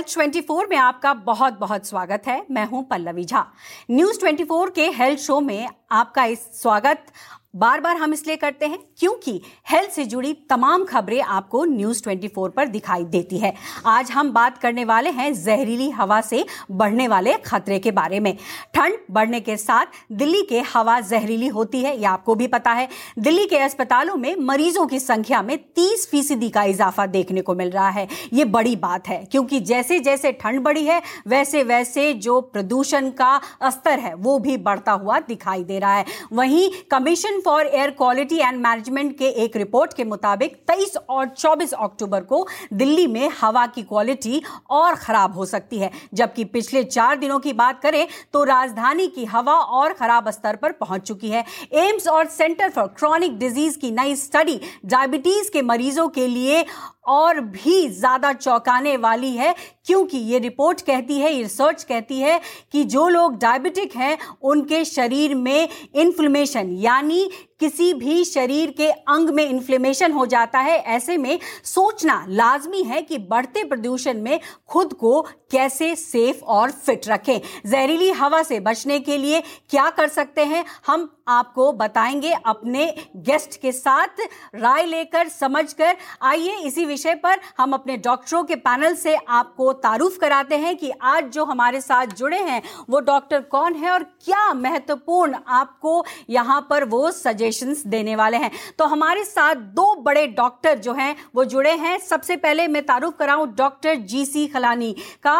Health 24 में आपका बहुत बहुत स्वागत है। मैं हूँ पल्लवी झा। न्यूज़ 24 के हेल्थ शो में आपका इस स्वागत बार बार हम इसलिए करते हैं क्योंकि हेल्थ से जुड़ी तमाम खबरें आपको न्यूज़ 24 पर दिखाई देती है। आज हम बात करने वाले हैं जहरीली हवा से बढ़ने वाले खतरे के बारे में। ठंड बढ़ने के साथ दिल्ली के हवा जहरीली होती है, यह आपको भी पता है। दिल्ली के अस्पतालों में मरीजों की संख्या में 30 फ़ीसदी का इजाफा देखने को मिल रहा है। ये बड़ी बात है, क्योंकि जैसे जैसे ठंड बढ़ी है वैसे वैसे जो प्रदूषण का स्तर है, वो भी बढ़ता हुआ दिखाई दे रहा है। वहीं commission for air quality and management के एक रिपोर्ट के मुताबिक 23 और 24 अक्टूबर को दिल्ली में हवा की क्वालिटी और खराब हो सकती है। जबकि पिछले चार दिनों की बात करें तो राजधानी की हवा और खराब स्तर पर पहुँच चुकी है। एम्स और सेंटर फॉर क्रॉनिक डिज़ीज़ की नई स्टडी डायबिटीज़ के मरीजों के लिए और भी ज़्यादा चौंकाने वाली है, क्योंकि ये रिपोर्ट कहती है, ये रिसर्च कहती है कि जो लोग डायबिटिक हैं, उनके शरीर में इन्फ्लेमेशन यानी किसी भी शरीर के अंग में इन्फ्लेमेशन हो जाता है। ऐसे में सोचना लाजमी है कि बढ़ते प्रदूषण में खुद को कैसे सेफ़ और फिट रखें। जहरीली हवा से बचने के लिए क्या कर सकते हैं, हम आपको बताएँगे अपने गेस्ट के साथ। राय लेकर, समझकर, आइए इसी विषय पर हम अपने डॉक्टरों के पैनल से आपको तारुफ कराते हैं कि आज जो हमारे साथ जुड़े हैं, वो डॉक्टर कौन है और क्या महत्वपूर्ण आपको यहाँ पर वो सजेशंस देने वाले हैं। तो हमारे साथ दो बड़े डॉक्टर जो हैं, वो जुड़े हैं। सबसे पहले मैं तारुफ कराऊं डॉक्टर जी सी खलानी का।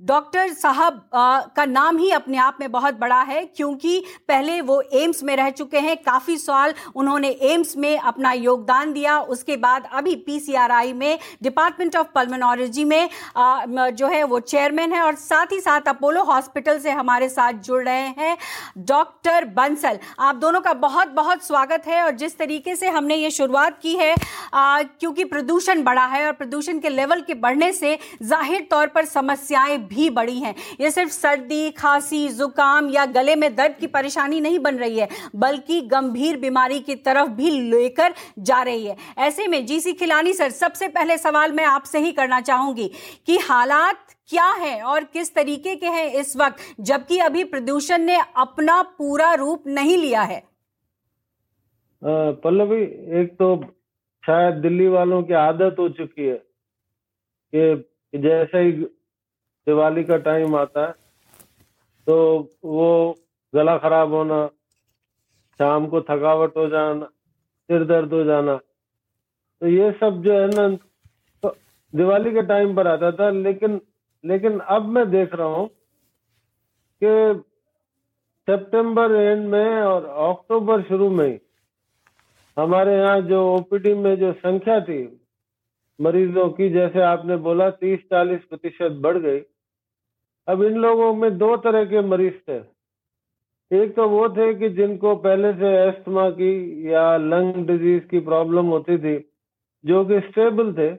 डॉक्टर साहब का नाम ही अपने आप में बहुत बड़ा है क्योंकि पहले वो एम्स में रह चुके हैं काफ़ी साल उन्होंने एम्स में अपना योगदान दिया। उसके बाद अभी पीसीआरआई में डिपार्टमेंट ऑफ़ पल्मोनोलॉजी में आ, जो है वो चेयरमैन है और साथ ही साथ अपोलो हॉस्पिटल से हमारे साथ जुड़ रहे हैं डॉक्टर बंसल। आप दोनों का बहुत बहुत स्वागत है और जिस तरीके से हमने ये शुरुआत की है क्योंकि प्रदूषण बढ़ा है और प्रदूषण के लेवल के बढ़ने से ज़ाहिर तौर पर समस्याएँ भी बढ़ी हैं। ये सिर्फ़ सर्दी, खांसी, जुकाम या गले में दर्द की परेशानी नहीं बन रही है, बल्कि गंभीर बीमारी की तरफ़ भी लेकर जा रही है। ऐसे में जीसी खिलानी सर, सबसे पहले सवाल मैं आपसे ही करना चाहूँगी कि हालात क्या है और किस तरीके के हैं इस वक्त, जबकि अभी प्रदूषण ने अपना पूरा रूप नहीं लिया है। पल्लवी, एक तो शायद दिल्ली वालों की आदत हो चुकी है कि जैसे ही दिवाली का टाइम आता है तो वो गला खराब होना, शाम को थकावट हो जाना, सिर दर्द हो जाना तो ये सब जो है ना तो दिवाली के टाइम पर आता था, लेकिन लेकिन अब मैं देख रहा हूँ कि सितंबर एंड में और अक्टूबर शुरू में हमारे यहाँ जो ओपीडी में जो संख्या थी, मरीजों की, जैसे आपने बोला, तीस चालीस प्रतिशत बढ़ गई। अब इन लोगों में दो तरह के मरीज़ थे एक तो वो थे कि जिनको पहले से एस्थमा की या लंग डिज़ीज़ की प्रॉब्लम होती थी, जो कि स्टेबल थे,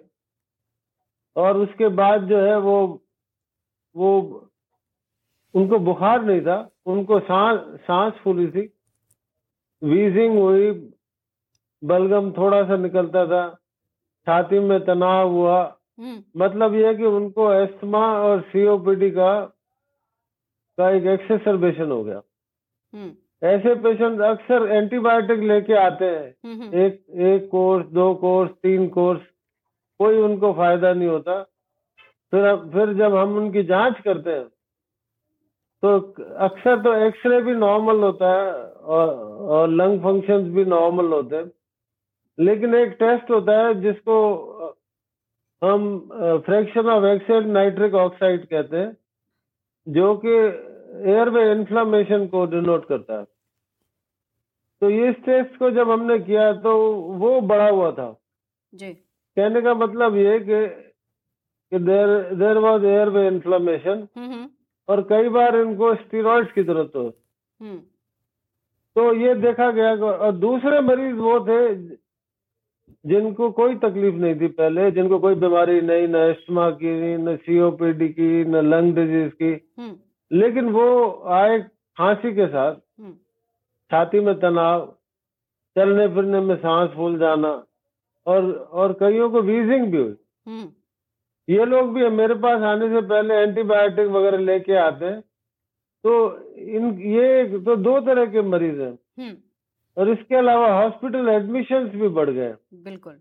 और उसके बाद जो है वो वो उनको बुखार नहीं था, उनको सांस सांस फूली थी वीजिंग हुई, बलगम थोड़ा सा निकलता था, छाती में तनाव हुआ। मतलब ये कि उनको एस्थमा और सीओपीडी का का एक एक्सेसरबेशन हो गया। हम्म। ऐसे पेशेंट अक्सर एंटीबायोटिक लेके आते हैं। हम्म, एक एक कोर्स दो कोर्स तीन कोर्स कोई उनको फ़ायदा नहीं होता। फिर फिर जब हम उनकी जाँच करते हैं तो अक्सर तो एक्सरे भी नॉर्मल होता है और, और लंग फ़ंक्शंस भी नॉर्मल होते हैं। लेकिन एक टेस्ट होता है जिसको हम fraction of exhaled nitric oxide कहते हैं जो कि एयरवे इन्फ्लामेशन को डिनोट करता है। तो इस टेस्ट को जब हमने किया तो वो बढ़ा हुआ था। जी। कहने का मतलब ये कि कि there there was airway inflammation और कई बार इनको स्टीरोइड्स की ज़रूरत हो। हम्म। तो ये देखा गया और दूसरे मरीज़ वो थे जिनको कोई तकलीफ़ नहीं थी पहले जिनको कोई बीमारी नहीं न एस्मा की न सीओपीडी की न लंग डिज़ीज़ की हम्म। लेकिन वो आए खांसी के साथ हम्म। छाती में तनाव चलने फिरने में सांस फूल जाना और और कईयों को वीजिंग भी हुई हम्म। ये लोग भी मेरे पास आने से पहले एंटीबायोटिक वगैरह लेके आते हैं तो इन ये तो दो तरह के मरीज़ हैं। और इसके अलावा हॉस्पिटल एडमिशन भी बढ़ गए। बिल्कुल।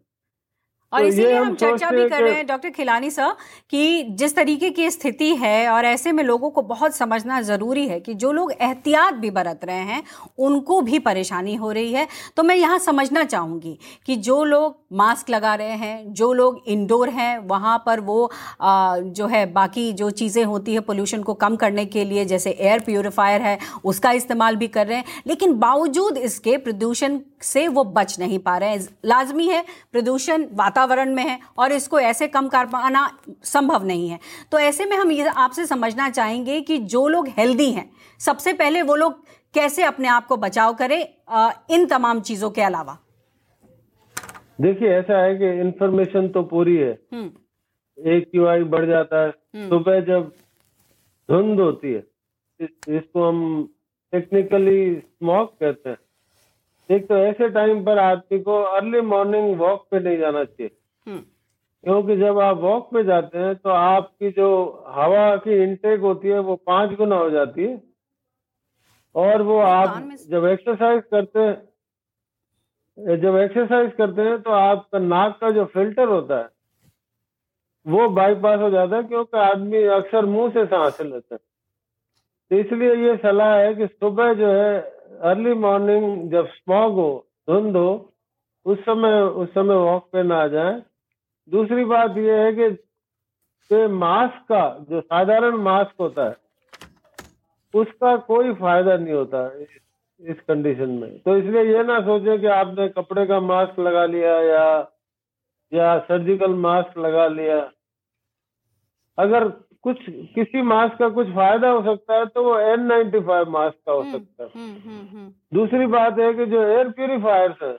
और तो इसीलिए हम चर्चा भी कर रहे हैं डॉक्टर खिलानी सर कि जिस तरीके की स्थिति है और ऐसे में लोगों को बहुत समझना ज़रूरी है कि जो लोग एहतियात भी बरत रहे हैं उनको भी परेशानी हो रही है। तो मैं यहाँ समझना चाहूँगी कि जो लोग मास्क लगा रहे हैं जो लोग इंडोर हैं वहाँ पर वो आ, जो है बाकी जो चीज़ें होती है पोल्यूशन को कम करने के लिए जैसे एयर प्योरीफायर है उसका इस्तेमाल भी कर रहे हैं। लेकिन बावजूद इसके प्रदूषण से वो बच नहीं पा रहे हैं। लाजमी है प्रदूषण वातावरण में है और इसको ऐसे कम कर पाना संभव नहीं है। तो ऐसे में हम ये आपसे समझना चाहेंगे कि जो लोग हेल्दी हैं सबसे पहले वो लोग कैसे अपने आप को बचाव करें इन तमाम चीज़ों के अलावा? देखिए ऐसा है कि इंफॉर्मेशन तो पूरी है। एक क्यू आई बढ़ जाता है। हम्म। सुबह जब धुंध होती है इसको हम टेक्निकली स्मॉक कहते हैं। एक तो ऐसे टाइम पर आदमी को अर्ली मॉर्निंग वॉक पे नहीं जाना चाहिए। हम्म। क्योंकि जब आप वॉक पे जाते हैं तो आपकी जो हवा की इनटेक होती है वो पाँच गुना हो जाती है। और वो आप जब एक्सरसाइज करते हैं जब एक्सरसाइज करते हैं तो आपका नाक का जो फ़िल्टर होता है वो बाईपास हो जाता है क्योंकि आदमी अक्सर मुँह से सांस लेता है। तो इसलिए ये सलाह है कि सुबह जो है अर्ली मॉर्निंग जब स्मॉग हो धुंध हो उस समय उस समय वॉक पे ना जाए। दूसरी बात यह है कि, कि मास्क का जो साधारण मास्क होता है उसका कोई फ़ायदा नहीं होता इस कंडीशन में। तो इसलिए ये ना सोचे कि आपने कपड़े का मास्क लगा लिया या या सर्जिकल मास्क लगा लिया। अगर कुछ किसी मास्क का कुछ फ़ायदा हो सकता है तो वो एन नाइन्टी फाइव मास्क का हो हम्म, सकता है। हम्म, हम्म, दूसरी बात है कि जो एयर प्यूरिफायर्स है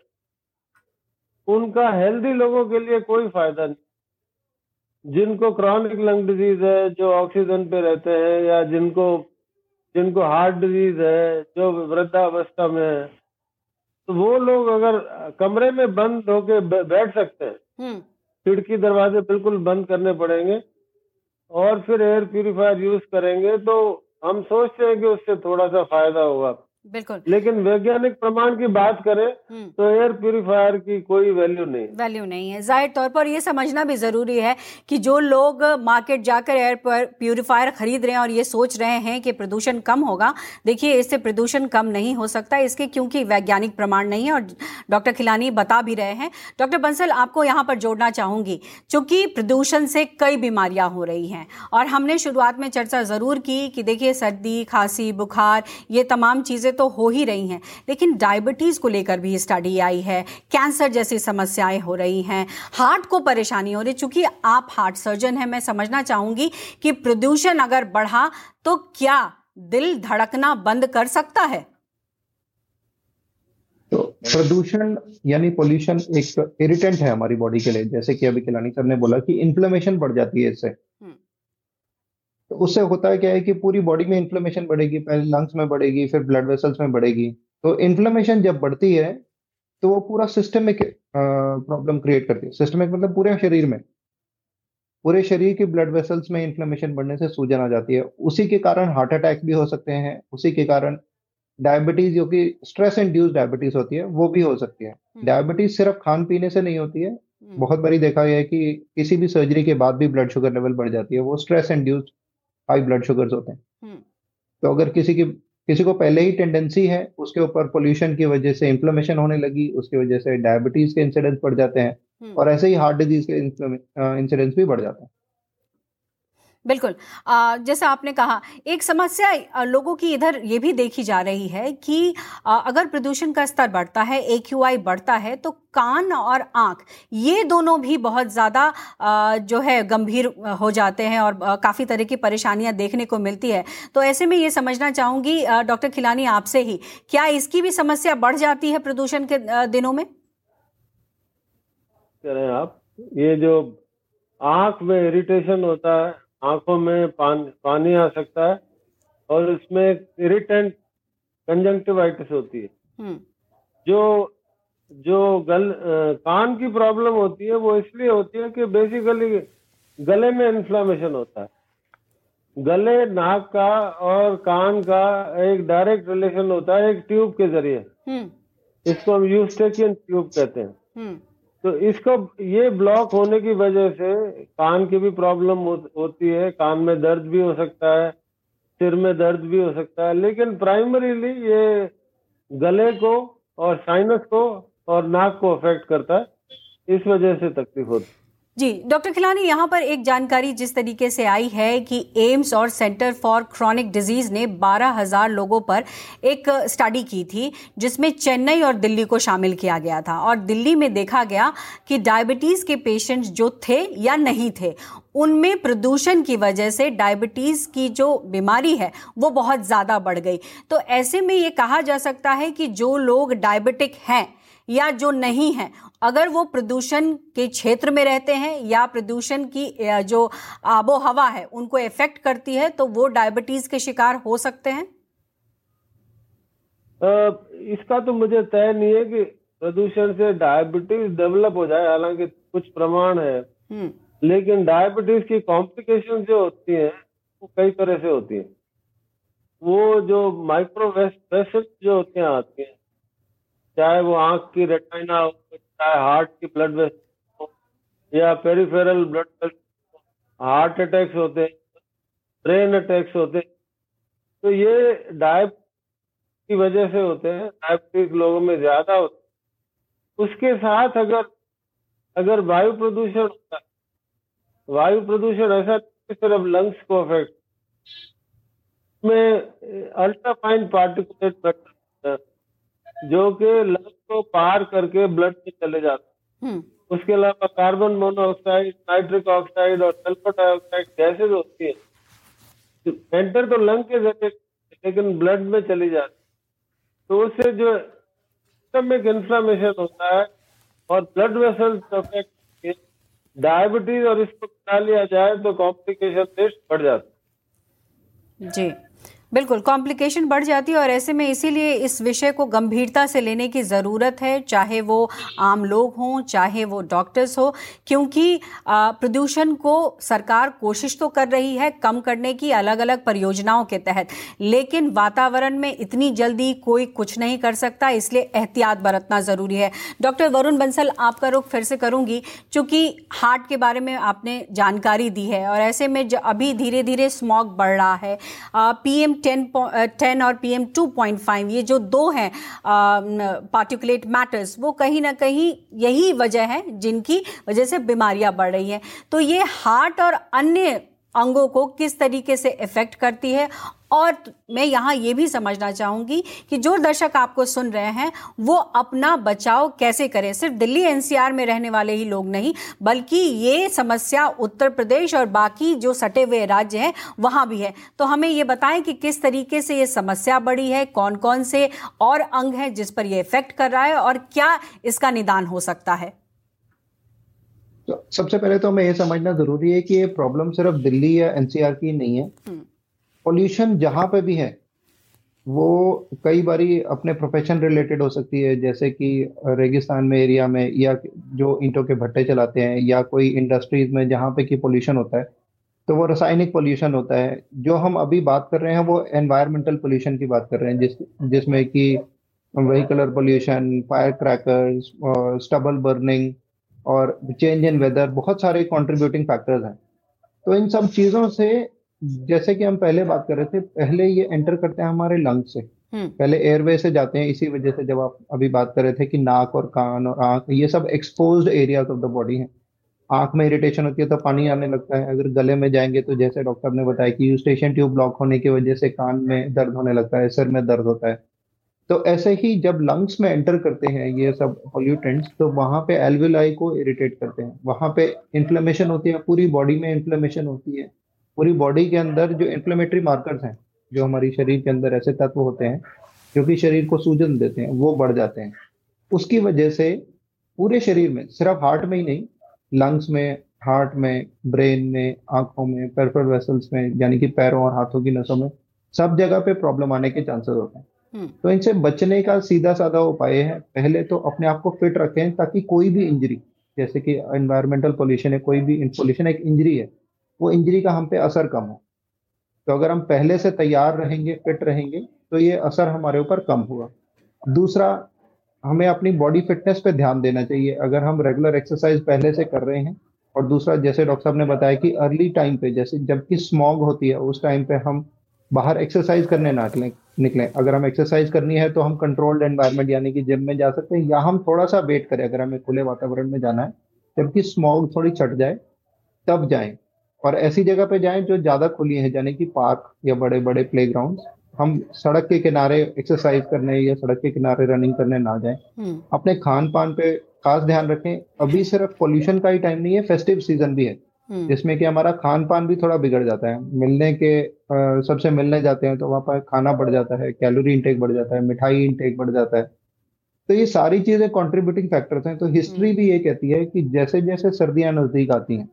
उनका हेल्दी लोगों के लिए कोई फ़ायदा नहीं। जिनको क्रॉनिक लंग डिज़ीज़ है जो ऑक्सीजन पे रहते हैं या जिनको जिनको हार्ट डिज़ीज़ है जो वृद्धावस्था में है तो वो लोग अगर कमरे में बंद होके बैठ सकते हैं खिड़की दरवाजे बिल्कुल बंद करने पड़ेंगे और फिर एयर प्यूरिफायर यूज़ करेंगे तो हम सोचते हैं कि उससे थोड़ा सा फ़ायदा होगा। बिल्कुल। लेकिन वैज्ञानिक प्रमाण की बात करें हम्म। तो एयर प्यूरिफायर की कोई वैल्यू नहीं। वैल्यू नहीं है। ज़ाहिर तौर पर यह समझना भी ज़रूरी है कि जो लोग मार्केट जाकर एयर प्यूरिफायर खरीद रहे हैं और ये सोच रहे हैं कि प्रदूषण कम होगा देखिए इससे प्रदूषण कम नहीं हो सकता इसके क्योंकि वैज्ञानिक प्रमाण नहीं है और डॉक्टर खिलानी बता भी रहे हैं। डॉक्टर बंसल आपको यहाँ पर जोड़ना चाहूँगी चूँकि प्रदूषण से कई बीमारियाँ हो रही हैं और हमने शुरुआत में चर्चा ज़रूर की कि देखिए सर्दी खांसी बुखार ये तमाम चीज़ें तो हो ही रही हैं। लेकिन डायबिटीज़ को लेकर भी स्टडी आई है कैंसर जैसी समस्याएँ हो रही हैं। हार्ट को परेशानी हो रही चूँकि आप हार्ट सर्जन हैं मैं समझना चाहूँगी कि प्रदूषण अगर बढ़ा तो क्या दिल धड़कना बंद कर सकता है? तो प्रदूषण यानी पोल्यूशन एक इरिटेंट है हमारी बॉडी के लिए। जैसे कि अभी किलानी सर ने बोला कि इन्फ्लेमेशन बढ़ जाती है इससे। हम्म। उससे होता है क्या है कि पूरी बॉडी में इन्फ्लेमेशन बढ़ेगी पहले लंग्स में बढ़ेगी फिर ब्लड वेसल्स में बढ़ेगी। तो इन्फ्लेमेशन जब बढ़ती है तो वो पूरा सिस्टमिक प्रॉब्लम क्रिएट करती है। सिस्टमिक मतलब पूरे शरीर में। पूरे शरीर की ब्लड वेसल्स में इन्फ्लेमेशन बढ़ने से सूजन आ जाती है। उसी के कारण हार्ट अटैक भी हो सकते हैं। उसी के कारण डायबिटीज़ जो कि स्ट्रेस इंड्यूस डायबिटीज़ होती है वो भी हो सकती है। डायबिटीज़ हम्म। सिर्फ़ खान पीने से नहीं होती है। हम्म। बहुत बारी देखा गया है कि किसी भी सर्जरी के बाद भी ब्लड शुगर लेवल बढ़ जाती है। वो stress induced high blood sugars होते हैं हम्म। तो अगर किसी की किसी को पहले ही टेंडेंसी है उसके ऊपर पोल्यूशन की वजह से इन्फ्लेमेशन होने लगी उसकी वजह से डायबिटीज़ के इंसिडेंस बढ़ जाते हैं हम्म। और ऐसे ही हार्ट डिज़ीज़ के इंसिडेंस भी बढ़ जाते हैं बिल्कुल। जैसा आपने कहा, एक समस्या लोगों की इधर ये भी देखी जा रही है कि अगर प्रदूषण का स्तर बढ़ता है ए बढ़ता है तो कान और आँख, ये दोनों भी बहुत ज़्यादा जो है गंभीर हो जाते हैं और काफ़ी तरह की परेशानियाँ देखने को मिलती है। तो ऐसे में ये समझना चाहूँगी डॉक्टर खिलानी आपसे ही, क्या इसकी भी समस्या बढ़ जाती है प्रदूषण के दिनों में? आप, ये जो आँख में इरिटेशन होता है आँखों में पान, पानी आ सकता है और इसमें इरिटेंट कंजंक्टिवाइटिस होती है हम्म। जो जो गल कान की प्रॉब्लम होती है वो इसलिए होती है कि बेसिकली गले में इन्फ्लामेशन होता है गले नाक का और कान का एक डायरेक्ट रिलेशन होता है एक ट्यूब के ज़रिए हम्म। इसको हम यूस्टेकियन ट्यूब कहते हैं हम्म। तो इसको ये ब्लॉक होने की वजह से कान की भी प्रॉब्लम हो, होती है कान में दर्द भी हो सकता है सिर में दर्द भी हो सकता है लेकिन प्राइमरीली ये गले को और साइनस को और नाक को अफेक्ट करता है इस वजह से तकलीफ़ होती है। जी डॉक्टर खिलानी यहाँ पर एक जानकारी जिस तरीके से आई है कि एम्स और सेंटर फॉर क्रॉनिक डिज़ीज़ ने 12,000 लोगों पर एक स्टडी की थी जिसमें चेन्नई और दिल्ली को शामिल किया गया था। और दिल्ली में देखा गया कि डायबिटीज़ के पेशेंट्स जो थे या नहीं थे उनमें प्रदूषण की वजह से डायबिटीज़ की जो बीमारी है वो बहुत ज़्यादा बढ़ गई। तो ऐसे में ये कहा जा सकता है कि जो लोग डायबिटिक हैं या जो नहीं है अगर वो प्रदूषण के क्षेत्र में रहते हैं या प्रदूषण की जो आबो हवा है उनको इफ़ेक्ट करती है तो वो डायबिटीज़ के शिकार हो सकते हैं? इसका तो मुझे तय नहीं है कि प्रदूषण से डायबिटीज़ डेवलप हो जाए हालाँकि कुछ प्रमाण है। हम्म। लेकिन डायबिटीज़ की कॉम्प्लिकेशन जो होती है वो कई तरह से होती है। वो जो माइक्रो वेस्ट जो होते हैं आती हैं चाहे वो आँख की रेटाइना हो चाहे हार्ट की ब्लड वेसल हो या पेरिफेरल ब्लड हार्ट अटैक्स होते हैं ब्रेन अटैक्स होते हैं। तो ये डायबिटीज़ की वजह से होते हैं डायबिटीज़ लोगों में ज़्यादा होते हैं। उसके साथ अगर अगर वायु प्रदूषण होता है, वायु प्रदूषण ऐसा सिर्फ़ लंग्स को अफेक्ट में अल्ट्राफाइन पार्टिकुलेट जो कि लंग को पार करके ब्लड में चले जाते हैं। हम्म। उसके अलावा कार्बन मोनोऑक्साइड नाइट्रिक ऑक्साइड और सल्फ़र डाइऑक्साइड गैसेज होती है। एंटर तो लंग के ज़रिए लेकिन ब्लड में चली जाती तो उससे जो सिस्टमिक इन्फ्लामेशन होता है और ब्लड वेसल अफेक्ट डायबिटीज़ और इसको बना लिया जाए तो कॉम्प्लिकेशन रिस्क बढ़ जाता जी। बिल्कुल कॉम्प्लिकेशन बढ़ जाती है और ऐसे में इसीलिए इस विषय को गंभीरता से लेने की ज़रूरत है, चाहे वो आम लोग हों, चाहे वो डॉक्टर्स हो, क्योंकि प्रदूषण को सरकार कोशिश तो कर रही है कम करने की अलग अलग परियोजनाओं के तहत, लेकिन वातावरण में इतनी जल्दी कोई कुछ नहीं कर सकता, इसलिए एहतियात बरतना ज़रूरी है। डॉक्टर वरुण बंसल, आपका रुख फिर से करूँगी, चूँकि हार्ट के बारे में आपने जानकारी दी है और ऐसे में अभी धीरे धीरे स्मॉग बढ़ रहा है। पीएम टेन टेन और P M two point five ये जो दो हैं पार्टिकुलेट मैटर्स वो कहीं ना कहीं यही वजह है जिनकी वजह से बीमारियाँ बढ़ रही हैं। तो ये हार्ट और अन्य अंगों को किस तरीके से इफ़ेक्ट करती है और मैं यहाँ ये भी समझना चाहूँगी कि जो दर्शक आपको सुन रहे हैं वो अपना बचाव कैसे करें? सिर्फ़ दिल्ली एनसीआर में रहने वाले ही लोग नहीं बल्कि ये समस्या उत्तर प्रदेश और बाकी जो सटे हुए राज्य हैं वहाँ भी है। तो हमें ये बताएँ कि किस तरीके से ये समस्या बढ़ी है कौन कौन से और अंग हैं जिस पर यह इफ़ेक्ट कर रहा है और क्या इसका निदान हो सकता है? तो सबसे पहले तो हमें यह समझना ज़रूरी है कि ये प्रॉब्लम सिर्फ़ दिल्ली या एनसीआर की नहीं है। पोल्यूशन। जहाँ पे भी है, वो कई बारी अपने प्रोफेशन रिलेटेड हो सकती है, जैसे कि रेगिस्तान में एरिया में, या जो ईंटों के भट्टे चलाते हैं, या कोई इंडस्ट्रीज़ में जहाँ पे की पोल्यूशन होता है तो वो रासायनिक पोल्यूशन होता है जो हम अभी बात कर रहे हैं, वो एनवायरमेंटल पोल्यूशन की बात कर रहे हैं, जिस, जिसमें कि vehicular pollution fire crackers stubble burning और चेंज इन वेदर बहुत सारे कंट्रीब्यूटिंग फैक्टर्स हैं तो इन सब चीज़ों से जैसे कि हम पहले बात कर रहे थे पहले ये एंटर करते हैं हमारे लंग्स से। हम्म। पहले एयरवे से जाते हैं इसी वजह से जब आप अभी बात कर रहे थे कि नाक और कान और आँख ये सब exposed areas of the body है। आँख में इरिटेशन होती है तो पानी आने लगता है। अगर गले में जाएँगे तो जैसे डॉक्टर ने बताया कि यूस्टेशन ट्यूब ब्लॉक होने की वजह से कान में दर्द होने लगता है सिर में दर्द होता है। तो ऐसे ही जब लंग्स में एंटर करते हैं ये सब पोल्यूटेंट्स तो वहाँ पे एल्वेलाई को इरिटेट करते हैं। वहाँ पे इन्फ्लेमेशन होती है पूरी बॉडी में इन्फ्लेमेशन होती है। पूरी बॉडी के अंदर जो इन्फ्लेमेटरी मार्कर्स हैं जो हमारी शरीर के अंदर ऐसे तत्व होते हैं जो कि शरीर को सूजन देते हैं वो बढ़ जाते हैं उसकी वजह से पूरे शरीर में सिर्फ़ हार्ट में ही नहीं लंग्स में हार्ट में ब्रेन में आँखों में पेरफर वेसल्स में यानी कि पैरों और हाथों की नसों में सब जगह पे प्रॉब्लम आने के चांसेस होते हैं हम्म। तो इनसे बचने का सीधा साधा उपाय है पहले तो अपने आप को फिट रखें ताकि कोई भी इंजरी जैसे कि एनवायरमेंटल पोल्यूशन है कोई भी पोल्यूशन एक इंजरी है वो इंजरी का हम पे असर कम हो। तो अगर हम पहले से तैयार रहेंगे, फिट रहेंगे तो ये असर हमारे ऊपर कम हुआ। दूसरा, हमें अपनी बॉडी फिटनेस पे ध्यान देना चाहिए। अगर हम रेगुलर एक्सरसाइज पहले से कर रहे हैं, और दूसरा, जैसे डॉक्टर साहब ने बताया कि अर्ली टाइम पे, जैसे जबकि स्मॉग होती है, उस टाइम पे हम बाहर एक्सरसाइज करने ना निकलें अगर हम एक्सरसाइज करनी है तो हम कंट्रोल्ड एनवायरनमेंट यानी कि जिम में जा सकते हैं, या हम थोड़ा सा वेट करें, अगर हमें खुले वातावरण में जाना है, जबकि स्मॉग थोड़ी छट जाए, तब जाएँ। और ऐसी जगह पे जाएँ जो ज़्यादा खुली है यानी कि पार्क या बड़े बड़े प्ले हम सड़क के किनारे एक्सरसाइज करने या सड़क के किनारे रनिंग करने ना जाएँ हम्म। अपने खान पान पे खास ध्यान रखें अभी सिर्फ़ पोल्यूशन का ही टाइम नहीं है फेस्टिव सीज़न भी है हम्म। जिसमें कि हमारा खान पान भी थोड़ा बिगड़ जाता है मिलने के आ, सबसे मिलने जाते हैं तो वहाँ पर खाना बढ़ जाता है कैलोरी इंटेक बढ़ जाता है मिठाई इंटेक बढ़ जाता है तो ये सारी चीज़ें कंट्रीब्यूटिंग फैक्टर्स हैं तो हिस्ट्री हम्म। भी ये कहती है कि जैसे जैसे सर्दियाँ नज़दीक आती हैं।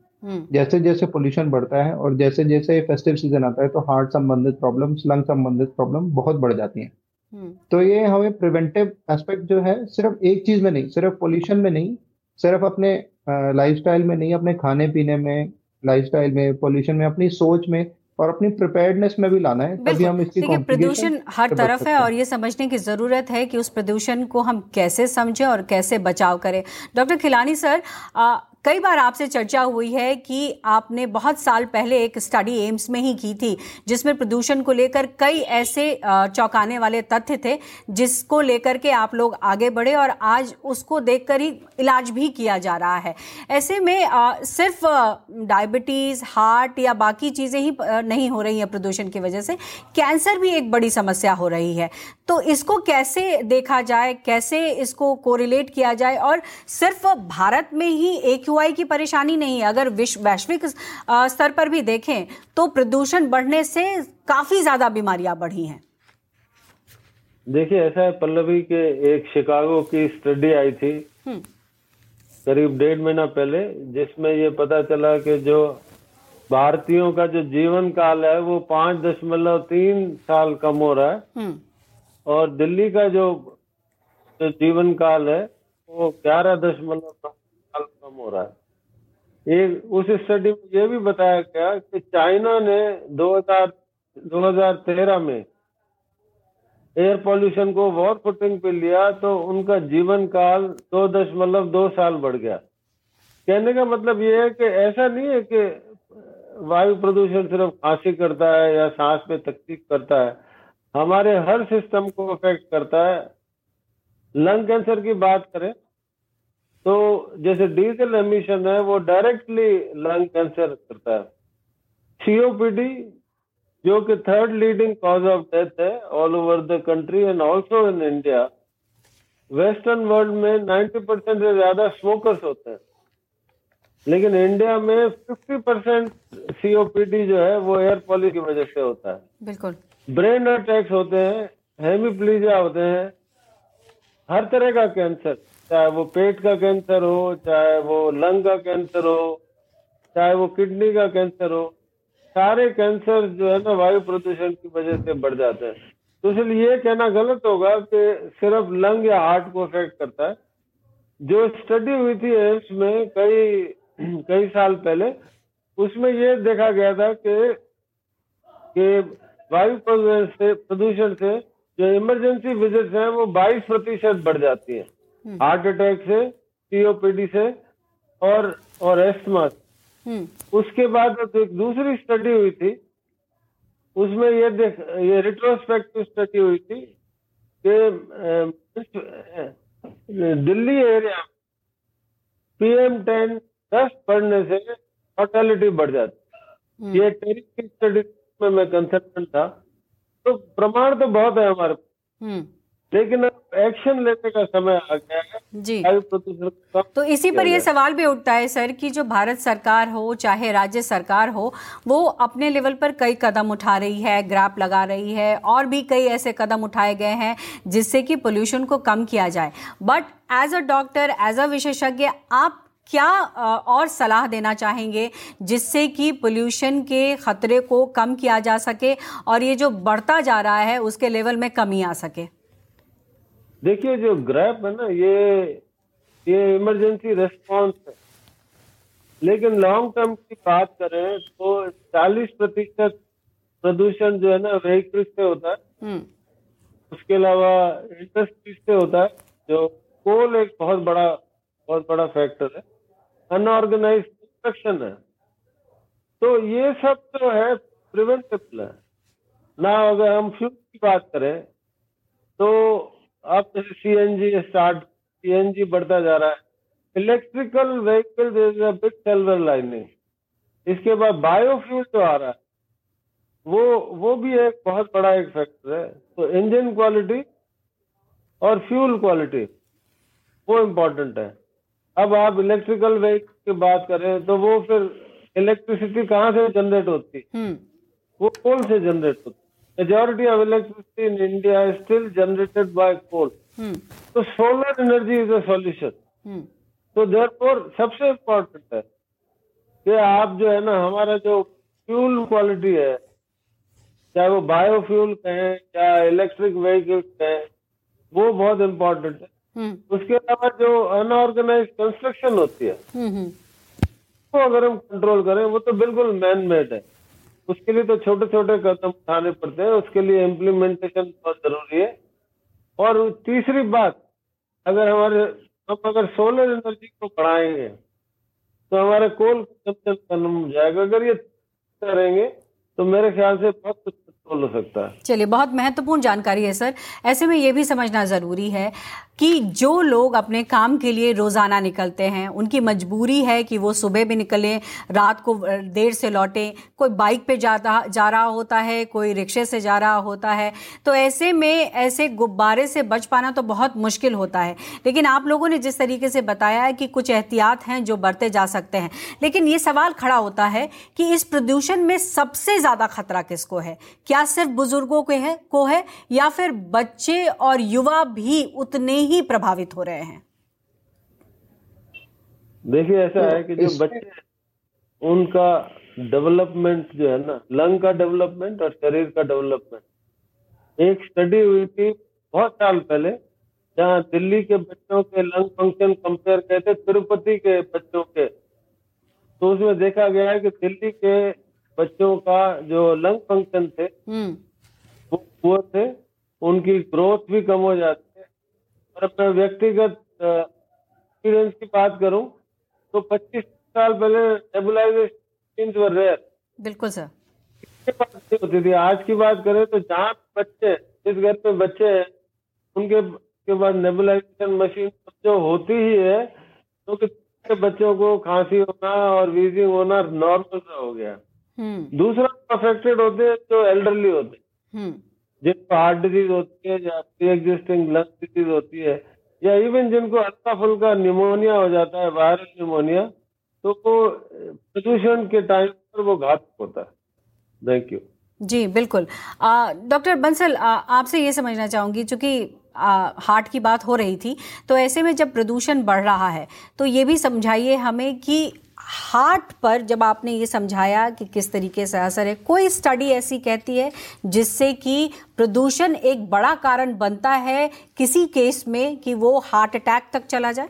जैसे जैसे पोल्यूशन बढ़ता है और जैसे जैसे फेस्टिव सीज़न आता है तो हार्ट संबंधित प्रॉब्लम लंग संबंधित प्रॉब्लम बहुत बढ़ जाती हैं। तो ये हमें प्रिवेंटिव एस्पेक्ट जो है सिर्फ़ एक चीज़ में नहीं सिर्फ़ पोल्यूशन में नहीं सिर्फ़ अपने लाइफस्टाइल में नहीं अपने खाने पीने में लाइफस्टाइल में पोल्यूशन में अपनी सोच में और अपनी प्रिपेयर्डनेस में भी लाना है तभी हम इसकी प्रदूषण हर तरफ़ है और ये समझने की ज़रूरत है कि उस प्रदूषण को हम कैसे समझें और कैसे बचाव करें। डॉक्टर खिलानी सर आ, कई बार आपसे चर्चा हुई है कि आपने बहुत साल पहले एक स्टडी एम्स में ही की थी, जिसमें प्रदूषण को लेकर कई ऐसे चौंकाने वाले तथ्य थे, जिसको लेकर के आप लोग आगे बढ़े और आज उसको देखकर ही इलाज भी किया जा रहा है। ऐसे में सिर्फ़ डायबिटीज़ हार्ट या बाकी चीज़ें ही नहीं हो रही हैं प्रदूषण की वजह से कैंसर भी एक बड़ी समस्या हो रही है। तो इसको कैसे देखा जाए कैसे इसको कोरिलेट किया जाए? और सिर्फ़ भारत में ही एक्यूआई की परेशानी नहीं है। अगर विश्व वैश्विक स्तर पर भी देखें तो प्रदूषण बढ़ने से काफ़ी ज़्यादा बीमारियाँ बढ़ी हैं। देखिए ऐसा है पल्लवी के एक शिकागो की स्टडी आई थी। हम्म। करीब डेढ़ महीना पहले जिसमें ये पता चला कि जो भारतीयों का जो जीवन काल है वो पाँच दशमलव तीन साल कम हो रहा है। हम्म। और दिल्ली का जो जीवन काल है, वो ग्यारह दशमलव साल कम हो रहा है। एक, उस स्टडी में यह भी बताया गया कि चाइना ने 2000 2013 में एयर पॉल्यूशन को वॉर फुटिंग पे लिया तो उनका जीवन काल दो दशमलव दो साल बढ़ गया। कहने का मतलब ये है कि ऐसा नहीं है कि वायु प्रदूषण सिर्फ़ खांसी करता है या सांस में तकलीफ़ करता है। हमारे हर सिस्टम को अफेक्ट करता है। लंग कैंसर की बात करें तो जैसे डीजल एमिशन है, वो डायरेक्टली लंग कैंसर करता है। सीओपीडी जो कि third leading cause of death है all over the country and also in India western world में 90 परसेंट से ज़्यादा स्मोकर्स होते हैं। लेकिन इंडिया में 50 परसेंट सीओपीडी जो है, वो एयर पॉल्यूशन की वजह से होता है। बिल्कुल। ब्रेन अटैक्स होते हैं हेमीप्लीजिया होते हैं, हर तरह का कैंसर चाहे वो पेट का कैंसर हो, चाहे वो लंग का कैंसर हो, चाहे वो किडनी का कैंसर हो, सारे कैंसर जो है ना वायु प्रदूषण की वजह से बढ़ जाते हैं। तो इसलिए ये कहना गलत होगा कि सिर्फ़ लंग या हार्ट को अफेक्ट करता है। जो स्टडी हुई थी एम्स में कई कई साल पहले, उसमें ये देखा गया था कि कि वायु प्रदूषण से प्रदूषण से जो इमरजेंसी विज़िट हैं वो 22 प्रतिशत बढ़ जाती है हार्ट। अटैक से सीओपीडी से और और एस्थमा हम्म। उसके बाद तो एक दूसरी स्टडी हुई थी उसमें ये देख ये रिट्रोस्पेक्टिव स्टडी हुई थी कि दिल्ली एरिया पीएम टेन दस पढ़ने से मोर्टेलिटी बढ़ जाती हम्म। ये टेरिक की स्टडी में मैं कंसल्टेंट था। तो प्रमाण तो बहुत है हमारे लेकिन अब एक्शन लेने का समय आ गया है। जी। तो इसी पर यह सवाल भी उठता है सर कि जो भारत सरकार हो चाहे राज्य सरकार हो वो अपने लेवल पर कई कदम उठा रही है ग्राफ लगा रही है और भी कई ऐसे कदम उठाए गए हैं जिससे कि पोल्यूशन को कम किया जाए। But as a doctor as a विशेषज्ञ आप क्या और सलाह देना चाहेंगे जिससे कि पोल्यूशन के खतरे को कम किया जा सके और ये जो बढ़ता जा रहा है उसके लेवल में कमी आ सके? देखिए जो ग्रैप है ना ये ये इमरजेंसी रेस्पॉन्स है। लेकिन लॉन्ग टर्म की बात करें तो 40 प्रतिशत प्रदूषण जो है ना व्हीकल से होता है। हम्म। उसके अलावा इंडस्ट्री से होता है जो कोल एक बहुत बड़ा बहुत बड़ा फैक्टर है। अनऑर्गेनाइज कंस्ट्रक्शन है। तो ये सब जो है प्रिवेंटेबल है। ना अगर हम फ्यूल की बात करें तो अब जैसे C N G start C N G बढ़ता जा रहा है। Electrical vehicle big silver lining इसके बाद बायोफ्यूल जो आ रहा है, वो वो भी एक बहुत बड़ा एक फैक्टर है। तो इंजन क्वालिटी और फ्यूल क्वालिटी वो इम्पोर्टेंट है। अब आप इलेक्ट्रिकल व्हीकल की बात करें तो वो फिर इलेक्ट्रिसिटी कहाँ से जनरेट होती? हम्म। वो कोल से जनरेट होती। Majority of electricity in India is still generated by coal तो solar energy is a solution तो देयरफॉर सबसे इम्पोर्टेंट है कि आप जो है ना हमारा जो फ्यूल क्वालिटी है चाहे वो बायोफ्यूल कहें या इलेक्ट्रिक व्हीकल कहें वो बहुत इम्पोर्टेंट है। उसके अलावा जो अनऑर्गेनाइज कंस्ट्रक्शन होती है वो हम्म, हम्म। अगर हम कंट्रोल करें वो तो बिल्कुल मैन मेड है। उसके लिए तो छोटे छोटे कदम उठाने पड़ते हैं उसके लिए इम्प्लीमेंटेशन बहुत ज़रूरी है। और तीसरी बात अगर हमारे हम अगर सोलर एनर्जी को बढ़ाएँगे तो हमारे कोल कंजप्शन कम जाएगा। अगर ये करेंगे तो मेरे ख्याल से बहुत कुछ हो सकता है। चलिए, बहुत महत्वपूर्ण जानकारी है, सर। ऐसे में ये भी समझना ज़रूरी है कि जो लोग अपने काम के लिए रोज़ाना निकलते हैं, उनकी मजबूरी है कि वो सुबह भी निकलें, रात को देर से लौटें। कोई बाइक पे जाता, जा रहा होता है, कोई रिक्शे से जा रहा होता है। तो ऐसे में, ऐसे गुब्बारे से बच पाना तो बहुत मुश्किल होता है। लेकिन आप लोगों ने जिस तरीके से बताया है कि कुछ एहतियात हैं जो बरते जा सकते हैं, लेकिन ये सवाल खड़ा होता है कि इस प्रदूषण में सबसे ज़्यादा खतरा किसको है? क्या सिर्फ़ बुज़ुर्गों के है को है या फिर बच्चे और युवा भी उतने ही प्रभावित हो रहे हैं? देखिए ऐसा है कि जो बच्चे उनका डेवलपमेंट जो है ना लंग का डेवलपमेंट और शरीर का डेवलपमेंट एक स्टडी हुई थी बहुत साल पहले जहाँ दिल्ली के बच्चों के लंग फ़ंक्शन कंपेयर कहते तिरुपति के बच्चों के। तो उसमें देखा गया है कि दिल्ली के बच्चों का जो लंग फ़ंक्शन थे हम्म। वो, वो थे उनकी ग्रोथ भी कम हो जाती है और अपना व्यक्तिगत एक्सपीरियंस की बात करूँ तो 25 साल पहले नेबुलाइजेशन वर रेयर बिल्कुल सर होती थी आज की बात करें तो जहाँ बच्चे जिस घर पे बच्चे हैं उनके के बाद नेबुलाइजेशन मशीन जो होती ही है तो कि बच्चों को खांसी होना और वीजिंग होना नॉर्मल हो गया। दूसरा अफेक्टेड होते हैं जो एल्डरली होते हैं। हम्म। जिनको हार्ट डिज़ीज़ होती है या प्री एग्जिस्टिंग लंग डिज़ीज़ होती है या इवन जिनको हल्का फुल्का निमोनिया हो जाता है वायरल निमोनिया तो वो प्रदूषण के टाइम पर वो घातक होता है। थैंक यू जी बिल्कुल। डॉक्टर बंसल आपसे ये समझना चाहूँगी चूँकि हार्ट की बात हो रही थी तो ऐसे में जब प्रदूषण बढ़ रहा है तो ये भी समझाइए हमें कि हार्ट पर जब आपने ये समझाया कि किस तरीके से असर है कोई स्टडी ऐसी कहती है जिससे कि प्रदूषण एक बड़ा कारण बनता है किसी केस में कि वो हार्ट अटैक तक चला जाए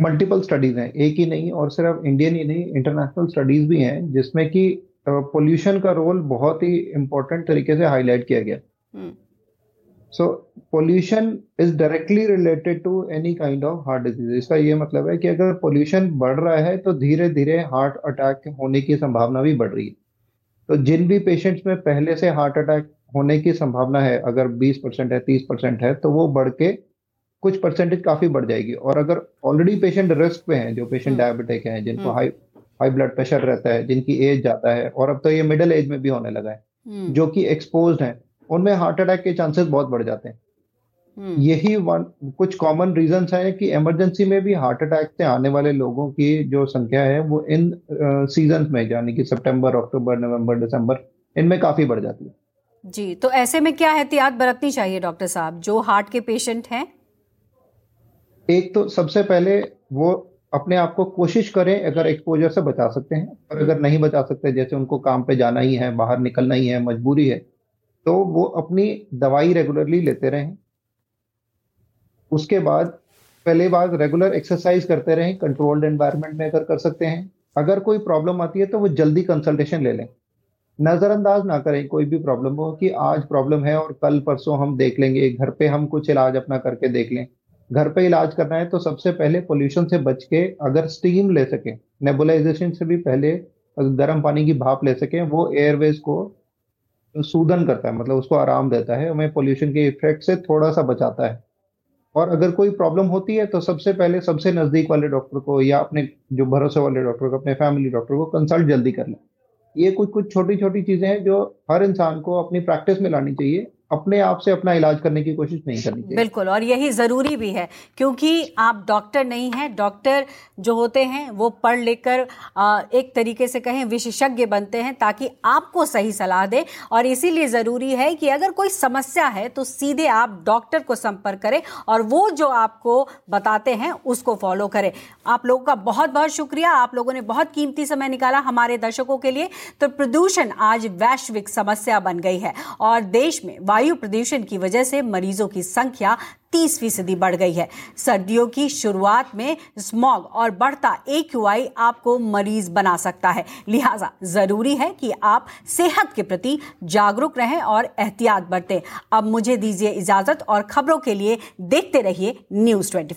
मल्टीपल स्टडीज़ हैं एक ही नहीं और सिर्फ़ इंडियन ही नहीं इंटरनेशनल स्टडीज़ भी हैं जिसमें कि पोल्यूशन का रोल बहुत ही इंपॉर्टेंट तरीके से हाईलाइट किया गया हम्म। So pollution is directly related to any kind of heart disease इसका ये मतलब है कि अगर पोल्यूशन बढ़ रहा है तो धीरे धीरे हार्ट अटैक होने की संभावना भी बढ़ रही है। तो जिन भी पेशेंट्स में पहले से हार्ट अटैक होने की संभावना है अगर 20 परसेंट है 30 परसेंट है तो वो बढ़ के कुछ परसेंटेज काफ़ी बढ़ जाएगी। और अगर ऑलरेडी पेशेंट रिस्क पे हैं जो पेशेंट डायबिटिक हैं जिनको हाई हाई ब्लड प्रेशर रहता है जिनकी एज जाता है और अब तो ये मिडिल एज में भी होने लगा है हम्म। जो कि एक्सपोज है उनमें हार्ट अटैक के चांसेस बहुत बढ़ जाते हैं। हम्म। यही वन कुछ कॉमन रीजन है कि इमरजेंसी में भी हार्ट अटैक से आने वाले लोगों की जो संख्या है वो इन सीज़न में यानी कि सितंबर अक्टूबर नवंबर दिसंबर इनमें काफ़ी बढ़ जाती है। जी तो ऐसे में क्या एहतियात बरतनी चाहिए डॉक्टर साहब जो हार्ट के पेशेंट हैं? एक तो सबसे पहले वो अपने आप को कोशिश करें अगर एक्सपोजर से बचा सकते हैं और अगर नहीं बचा सकते जैसे उनको काम पे जाना ही है बाहर निकलना ही है मजबूरी है तो वो अपनी दवाई रेगुलरली लेते रहें। उसके बाद पहले बात रेगुलर एक्सरसाइज करते रहें कंट्रोल्ड एनवायरनमेंट में अगर कर सकते हैं। अगर कोई प्रॉब्लम आती है तो वो जल्दी कंसल्टेशन ले लें। नजरअंदाज ना करें, कोई भी प्रॉब्लम हो कि आज प्रॉब्लम है और कल परसों हम देख लेंगे, घर पे हम कुछ इलाज अपना करके देख लें। घर पे इलाज करना है तो सबसे पहले पोल्यूशन से बच के अगर स्टीम ले सकें नेबुलाइजेशन से भी पहले गर्म पानी की भाप ले सकें, वो एयरवेज को सूदन करता है मतलब उसको आराम देता है हमें पोल्यूशन के इफ़ेक्ट से थोड़ा सा बचाता है। और अगर कोई प्रॉब्लम होती है तो सबसे पहले सबसे नज़दीक वाले डॉक्टर को या अपने जो भरोसे वाले डॉक्टर को, अपने फैमिली डॉक्टर को कंसल्ट जल्दी कर लें। ये कुछ कुछ छोटी छोटी चीज़ें हैं जो हर इंसान को अपनी प्रैक्टिस में लानी चाहिए। अपने आप से अपना इलाज करने की कोशिश नहीं करनी चाहिए। बिल्कुल, और यही ज़रूरी भी है, क्योंकि आप डॉक्टर नहीं हैं, डॉक्टर जो होते हैं, वो पढ़ लेकर एक तरीके से कहें विशेषज्ञ बनते हैं ताकि आपको सही सलाह दे, और इसीलिए ज़रूरी है कि अगर कोई समस्या है तो सीधे आप डॉक्टर को संपर्क करें और वो जो आपको बताते हैं उसको फॉलो करें। आप लोगों का बहुत बहुत शुक्रिया, आप लोगों ने बहुत कीमती समय निकाला हमारे दर्शकों के लिए। तो प्रदूषण आज वैश्विक समस्या बन गई है और देश में वायु वायु प्रदूषण की वजह से मरीजों की संख्या तीस फ़ीसदी बढ़ गई है। सर्दियों की शुरुआत में स्मॉग और बढ़ता ए आपको मरीज़ बना सकता है। लिहाजा ज़रूरी है कि आप सेहत के प्रति जागरूक रहें और एहतियात बरतें। अब मुझे दीजिए इजाज़त और खबरों के लिए देखते रहिए न्यूज़ ट्वेंटी